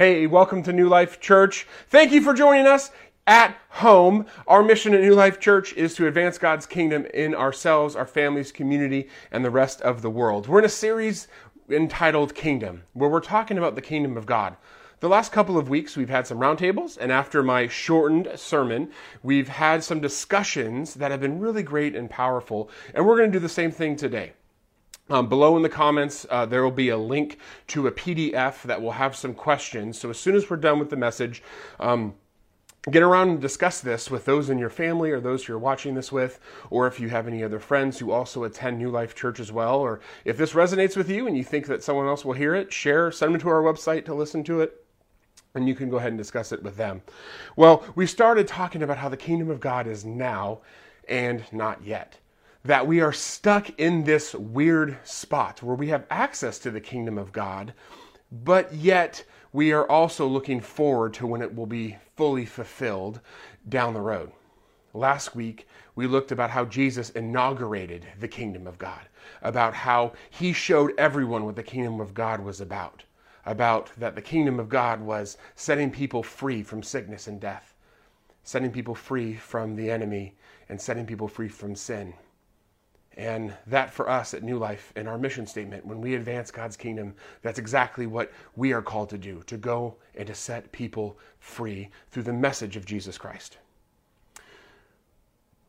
Hey, welcome to New Life Church. Thank you for joining us at home. Our mission at New Life Church is to advance God's kingdom in ourselves, our families, community, and the rest of the world. We're in a series entitled Kingdom, where we're talking about the kingdom of God. The last couple of weeks, we've had some roundtables, and after my shortened sermon, we've had some discussions that have been really great and powerful, and we're going to do the same thing today. Um, below in the comments, uh, there will be a link to a PDF that will have some questions. So as soon as we're done with the message, um, get around and discuss this with those in your family or those you're watching this with, or if you have any other friends who also attend New Life Church as well, or if this resonates with you and you think that someone else will hear it, share, send them to our website to listen to it. And you can go ahead and discuss it with them. Well, we started talking about how the kingdom of God is now and not yet that we are stuck in this weird spot where we have access to the kingdom of God, but yet we are also looking forward to when it will be fully fulfilled down the road. Last week, we looked about how Jesus inaugurated the kingdom of God, about how he showed everyone what the kingdom of God was about, about that the kingdom of God was setting people free from sickness and death, setting people free from the enemy, and setting people free from sin. And that for us at New Life in our mission statement, when we advance God's kingdom, that's exactly what we are called to do to go and to set people free through the message of Jesus Christ.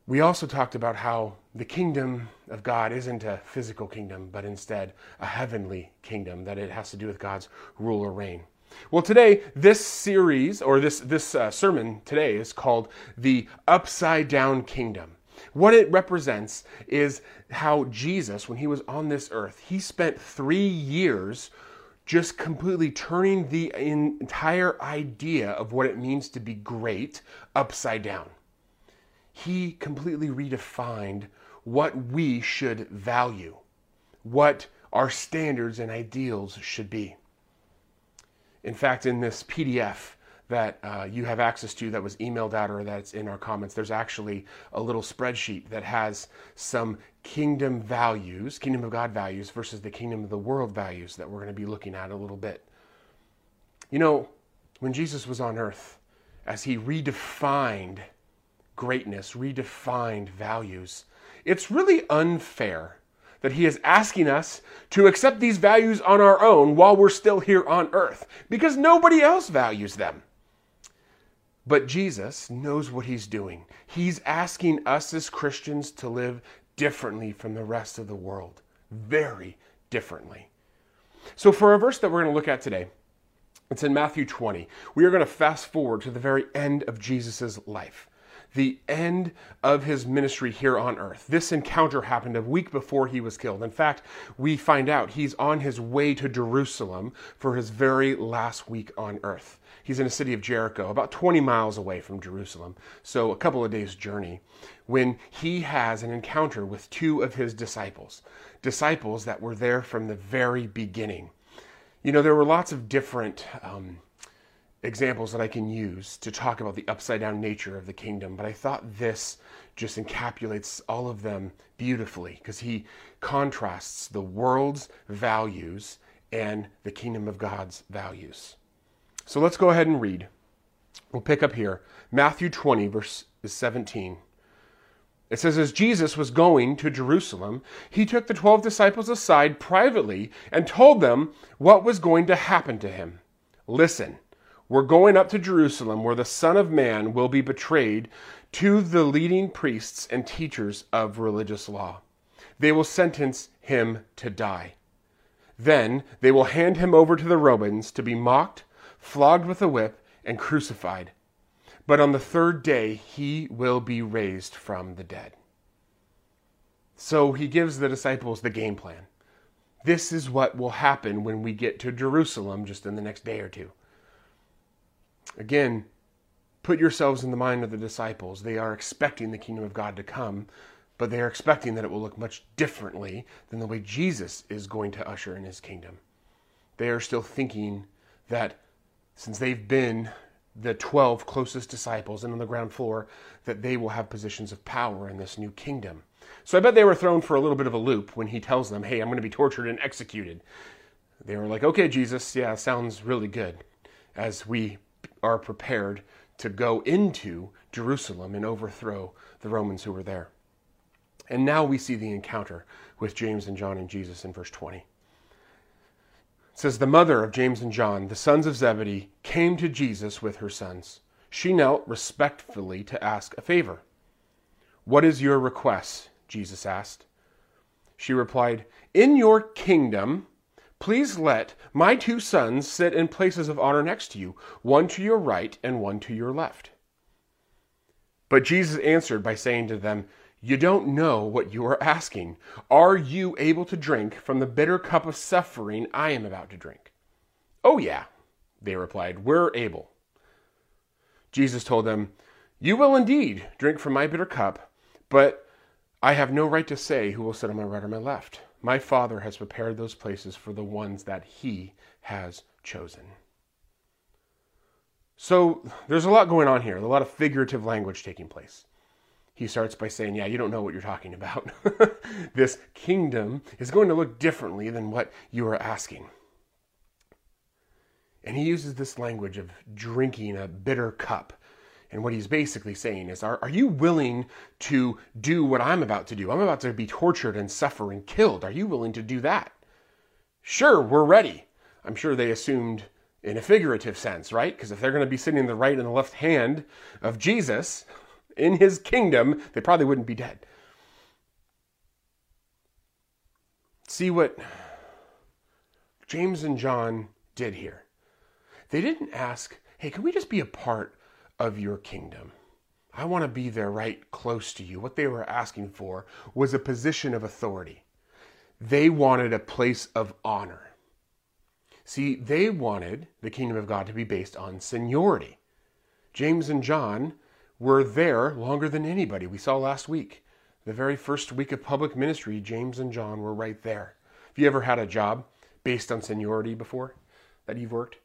We also talked about how the kingdom of God isn't a physical kingdom, but instead a heavenly kingdom, that it has to do with God's rule or reign. Well, today, this series, or this, this uh, sermon today, is called The Upside Down Kingdom. What it represents is how Jesus, when he was on this earth, he spent three years just completely turning the entire idea of what it means to be great upside down. He completely redefined what we should value, what our standards and ideals should be. In fact, in this PDF, that uh, you have access to that was emailed out or that's in our comments, there's actually a little spreadsheet that has some kingdom values, kingdom of God values versus the kingdom of the world values that we're going to be looking at a little bit. You know, when Jesus was on earth, as he redefined greatness, redefined values, it's really unfair that he is asking us to accept these values on our own while we're still here on earth because nobody else values them. But Jesus knows what he's doing. He's asking us as Christians to live differently from the rest of the world, very differently. So, for a verse that we're going to look at today, it's in Matthew 20. We are going to fast forward to the very end of Jesus' life, the end of his ministry here on earth. This encounter happened a week before he was killed. In fact, we find out he's on his way to Jerusalem for his very last week on earth. He's in a city of Jericho, about 20 miles away from Jerusalem, so a couple of days' journey, when he has an encounter with two of his disciples, disciples that were there from the very beginning. You know, there were lots of different um, examples that I can use to talk about the upside down nature of the kingdom, but I thought this just encapsulates all of them beautifully because he contrasts the world's values and the kingdom of God's values. So let's go ahead and read. We'll pick up here. Matthew 20, verse 17. It says, As Jesus was going to Jerusalem, he took the twelve disciples aside privately and told them what was going to happen to him. Listen, we're going up to Jerusalem where the Son of Man will be betrayed to the leading priests and teachers of religious law. They will sentence him to die. Then they will hand him over to the Romans to be mocked flogged with a whip, and crucified. But on the third day, he will be raised from the dead. So he gives the disciples the game plan. This is what will happen when we get to Jerusalem just in the next day or two. Again, put yourselves in the mind of the disciples. They are expecting the kingdom of God to come, but they are expecting that it will look much differently than the way Jesus is going to usher in his kingdom. They are still thinking that since they've been the 12 closest disciples and on the ground floor, that they will have positions of power in this new kingdom. So I bet they were thrown for a little bit of a loop when he tells them, hey, I'm going to be tortured and executed. They were like, okay, Jesus, yeah, sounds really good. as we are prepared to go into Jerusalem and overthrow the Romans who were there. And now we see the encounter with James and John and Jesus in verse 20. Says, The mother of James and John, the sons of Zebedee, came to Jesus with her sons. She knelt respectfully to ask a favor. What is your request? Jesus asked. She replied, In your kingdom, please let my two sons sit in places of honor next to you, one to your right and one to your left. But Jesus answered by saying to them, You don't know what you are asking. Are you able to drink from the bitter cup of suffering I am about to drink? Oh, yeah, they replied, We're able. Jesus told them, You will indeed drink from my bitter cup, but I have no right to say who will sit on my right or my left. My Father has prepared those places for the ones that He has chosen. So there's a lot going on here, a lot of figurative language taking place. He starts by saying, Yeah, you don't know what you're talking about. this kingdom is going to look differently than what you are asking. And he uses this language of drinking a bitter cup and what he's basically saying is, are, are you willing to do what I'm about to do? I'm about to be tortured and suffer and killed. Are you willing to do that? Sure, we're ready. I'm sure they assumed in a figurative sense, right? Because if they're going to be sitting in the right and the left hand of Jesus in his kingdom, they probably wouldn't be dead. See what James and John did here. They didn't ask, hey, can we just be a part of your kingdom. I want to be there right close to you. What they were asking for was a position of authority. They wanted a place of honor. See, they wanted the kingdom of God to be based on seniority. James and John were there longer than anybody. We saw last week. The very first week of public ministry, James and John were right there. Have you ever had a job based on seniority before that you've worked?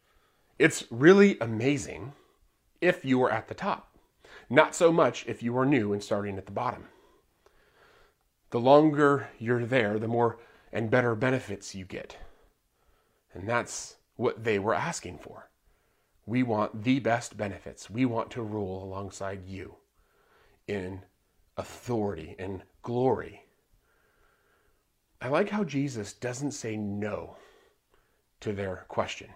It's really amazing if you are at the top. Not so much if you are new and starting at the bottom. The longer you're there, the more and better benefits you get. And that's what they were asking for. We want the best benefits. We want to rule alongside you in authority and glory. I like how Jesus doesn't say no to their question.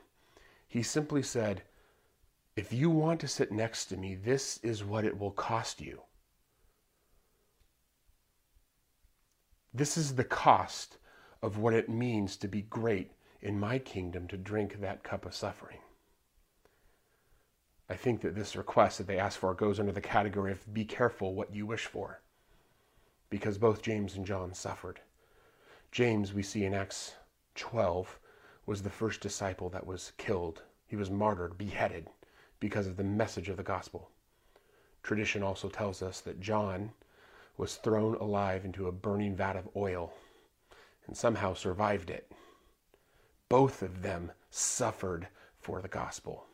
He simply said, if you want to sit next to me, this is what it will cost you. This is the cost of what it means to be great in my kingdom to drink that cup of suffering. I think that this request that they ask for goes under the category of be careful what you wish for, because both James and John suffered. James, we see in Acts 12, was the first disciple that was killed. He was martyred, beheaded because of the message of the gospel. Tradition also tells us that John was thrown alive into a burning vat of oil and somehow survived it. Both of them suffered for the gospel.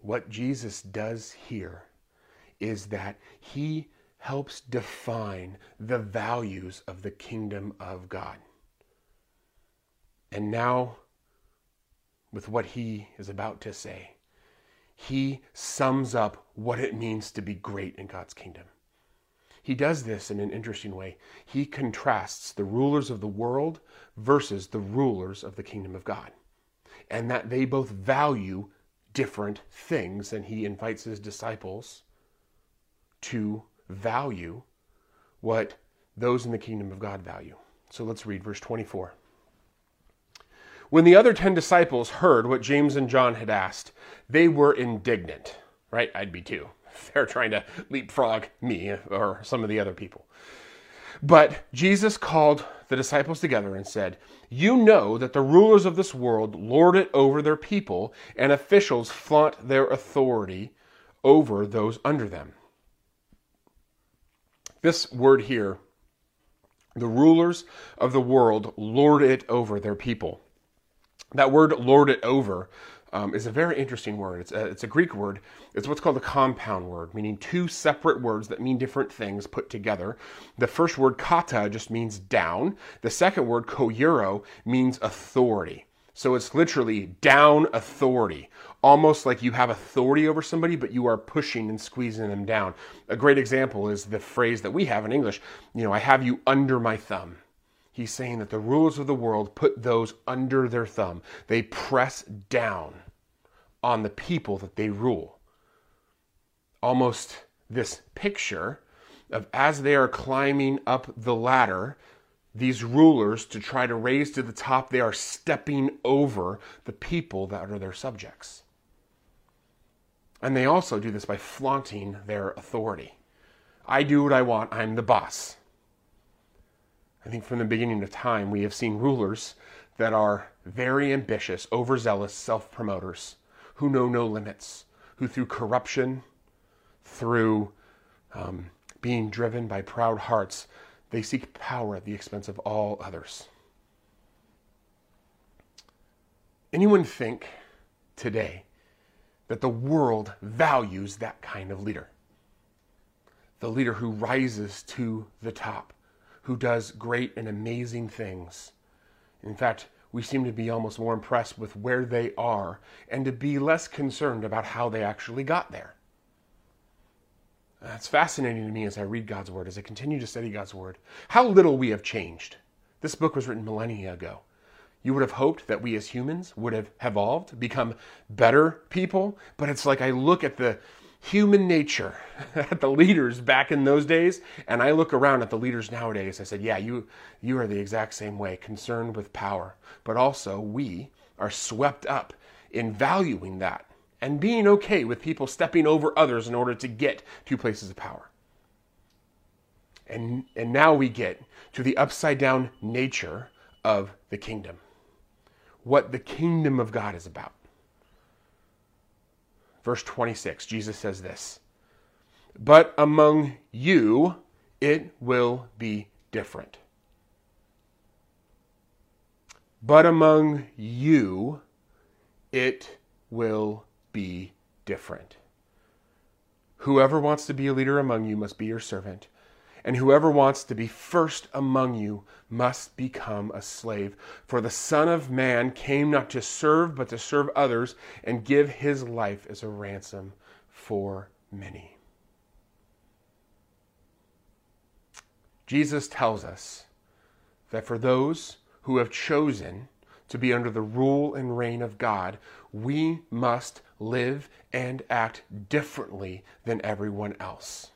What Jesus does here is that he helps define the values of the kingdom of God. And now with what he is about to say. He sums up what it means to be great in God's kingdom. He does this in an interesting way. He contrasts the rulers of the world versus the rulers of the kingdom of God, and that they both value different things, and he invites his disciples to value what those in the kingdom of God value. So let's read verse 24. When the other 10 disciples heard what James and John had asked, they were indignant, right? I'd be too. They're trying to leapfrog me or some of the other people. But Jesus called the disciples together and said, You know that the rulers of this world lord it over their people, and officials flaunt their authority over those under them. This word here, the rulers of the world lord it over their people. That word lord it over um, is a very interesting word. It's a, it's a Greek word. It's what's called a compound word, meaning two separate words that mean different things put together. The first word kata just means down. The second word koeuro means authority. So it's literally down authority, almost like you have authority over somebody, but you are pushing and squeezing them down. A great example is the phrase that we have in English, you know, I have you under my thumb. He's saying that the rulers of the world put those under their thumb. They press down on the people that they rule. Almost this picture of as they are climbing up the ladder, these rulers to try to raise to the top, they are stepping over the people that are their subjects. And they also do this by flaunting their authority. I do what I want, I'm the boss. I think from the beginning of time, we have seen rulers that are very ambitious, overzealous self promoters who know no limits, who through corruption, through um, being driven by proud hearts, they seek power at the expense of all others. Anyone think today that the world values that kind of leader? The leader who rises to the top, who does great and amazing things. In fact, we seem to be almost more impressed with where they are and to be less concerned about how they actually got there. That's fascinating to me as I read God's Word, as I continue to study God's Word. How little we have changed. This book was written millennia ago. You would have hoped that we as humans would have evolved, become better people, but it's like I look at the human nature, at the leaders back in those days, and I look around at the leaders nowadays. I said, Yeah, you, you are the exact same way, concerned with power. But also, we are swept up in valuing that and being okay with people stepping over others in order to get to places of power. And, and now we get to the upside down nature of the kingdom, what the kingdom of God is about. Verse 26, Jesus says this But among you it will be different. But among you it will be different. Whoever wants to be a leader among you must be your servant, and whoever wants to be first among you must become a slave. For the Son of Man came not to serve, but to serve others and give his life as a ransom for many. Jesus tells us that for those who have chosen to be under the rule and reign of God, we must live and act differently than everyone else.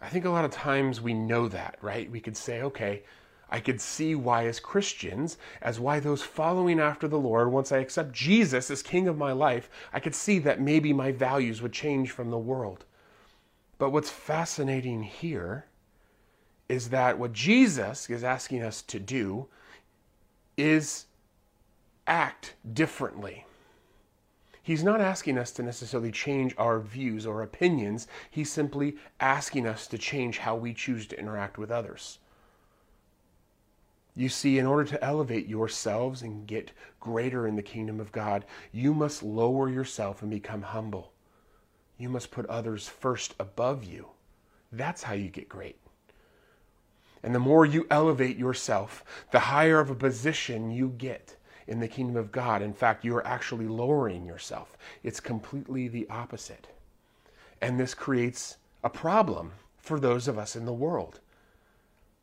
I think a lot of times we know that, right? We could say, okay, I could see why, as Christians, as why those following after the Lord, once I accept Jesus as King of my life, I could see that maybe my values would change from the world. But what's fascinating here is that what Jesus is asking us to do is act differently. He's not asking us to necessarily change our views or opinions. He's simply asking us to change how we choose to interact with others. You see, in order to elevate yourselves and get greater in the kingdom of God, you must lower yourself and become humble. You must put others first above you. That's how you get great. And the more you elevate yourself, the higher of a position you get in the kingdom of God. In fact, you are actually lowering yourself. It's completely the opposite. And this creates a problem for those of us in the world.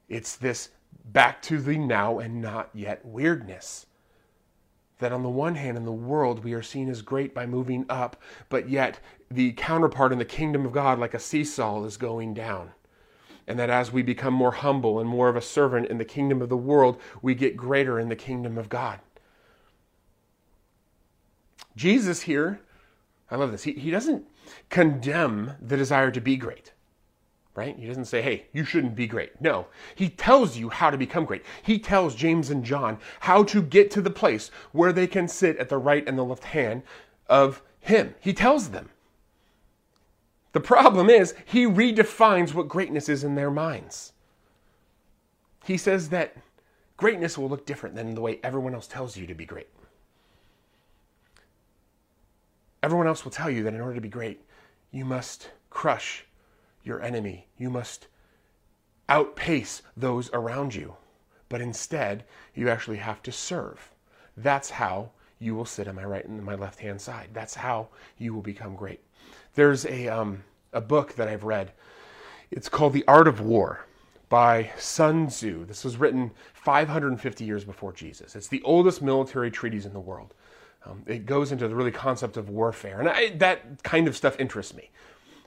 It's this back to the now and not yet weirdness. That on the one hand, in the world, we are seen as great by moving up, but yet the counterpart in the kingdom of God, like a seesaw, is going down. And that as we become more humble and more of a servant in the kingdom of the world, we get greater in the kingdom of God. Jesus here, I love this, he, he doesn't condemn the desire to be great, right? He doesn't say, hey, you shouldn't be great. No, he tells you how to become great. He tells James and John how to get to the place where they can sit at the right and the left hand of him. He tells them. The problem is, he redefines what greatness is in their minds. He says that greatness will look different than the way everyone else tells you to be great. Everyone else will tell you that in order to be great, you must crush your enemy. You must outpace those around you. but instead you actually have to serve. That's how you will sit on my right and my left hand side. That's how you will become great. There's a, um, a book that I've read. It's called The Art of War by Sun Tzu. This was written 550 years before Jesus. It's the oldest military treatise in the world. Um, it goes into the really concept of warfare, and I, that kind of stuff interests me.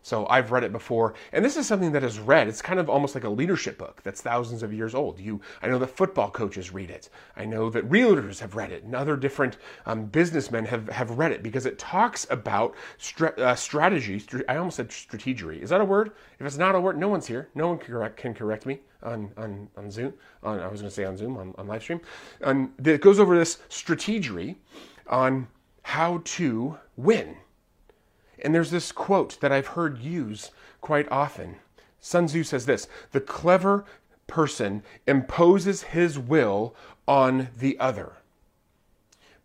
So I've read it before, and this is something that is read. It's kind of almost like a leadership book that's thousands of years old. You, I know that football coaches read it. I know that realtors have read it, and other different um, businessmen have, have read it because it talks about stra- uh, strategy. I almost said strategery. Is that a word? If it's not a word, no one's here. No one can correct, can correct me on, on, on Zoom. On, I was going to say on Zoom, on, on live stream. And it goes over this strategery on how to win and there's this quote that I've heard used quite often. Sun Tzu says this The clever person imposes his will on the other,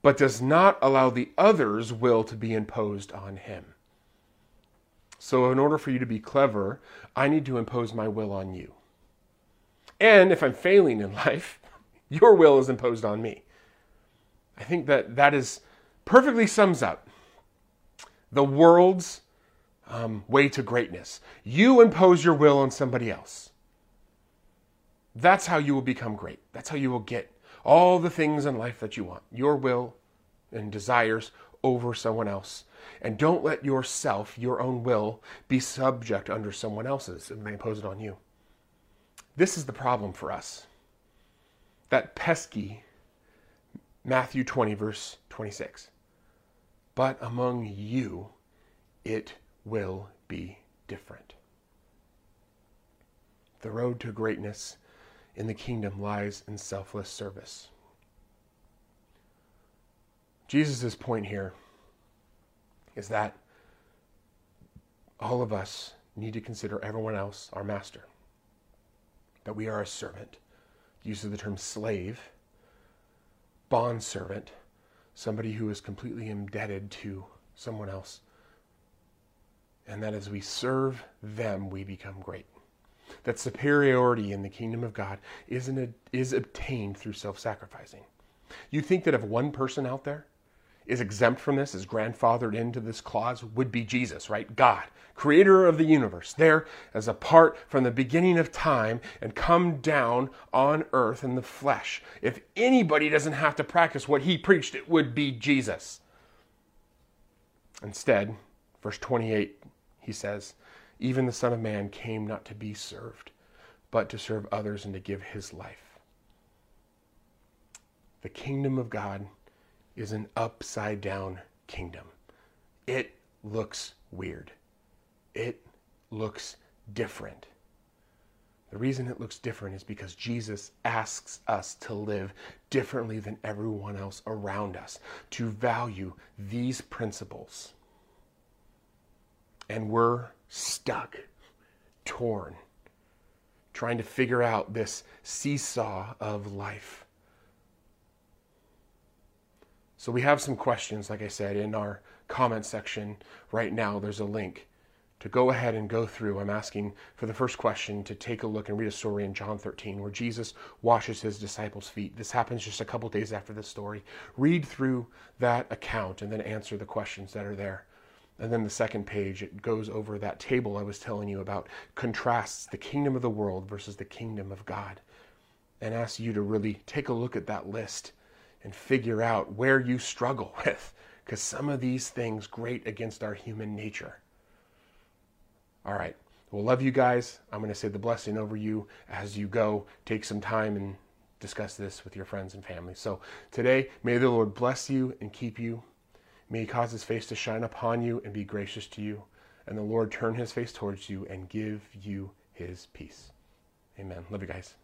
but does not allow the other's will to be imposed on him. So, in order for you to be clever, I need to impose my will on you. And if I'm failing in life, your will is imposed on me. I think that that is perfectly sums up the world's um, way to greatness. You impose your will on somebody else. That's how you will become great. That's how you will get all the things in life that you want your will and desires over someone else. And don't let yourself, your own will, be subject under someone else's and they impose it on you. This is the problem for us. That pesky Matthew 20, verse 26 but among you it will be different. The road to greatness in the kingdom lies in selfless service. Jesus' point here is that all of us need to consider everyone else our master, that we are a servant. Use of the term slave, bond servant, somebody who is completely indebted to someone else. And that as we serve them, we become great. That superiority in the kingdom of God is, an, is obtained through self sacrificing. You think that if one person out there is exempt from this, is grandfathered into this clause, would be Jesus, right? God, creator of the universe, there as a part from the beginning of time and come down on earth in the flesh. If anybody doesn't have to practice what he preached, it would be Jesus. Instead, verse 28, he says, Even the Son of Man came not to be served, but to serve others and to give his life. The kingdom of God is an upside down kingdom. It looks weird. It looks different. The reason it looks different is because Jesus asks us to live differently than everyone else around us, to value these principles. And we're stuck, torn, trying to figure out this seesaw of life. So we have some questions, like I said, in our comment section right now. There's a link to go ahead and go through. I'm asking for the first question to take a look and read a story in John 13 where Jesus washes his disciples' feet. This happens just a couple days after this story. Read through that account and then answer the questions that are there. And then the second page, it goes over that table I was telling you about, contrasts the kingdom of the world versus the kingdom of God, and asks you to really take a look at that list and figure out where you struggle with, because some of these things grate against our human nature. All right. Well, love you guys. I'm going to say the blessing over you as you go. Take some time and discuss this with your friends and family. So today, may the Lord bless you and keep you. May he cause his face to shine upon you and be gracious to you. And the Lord turn his face towards you and give you his peace. Amen. Love you guys.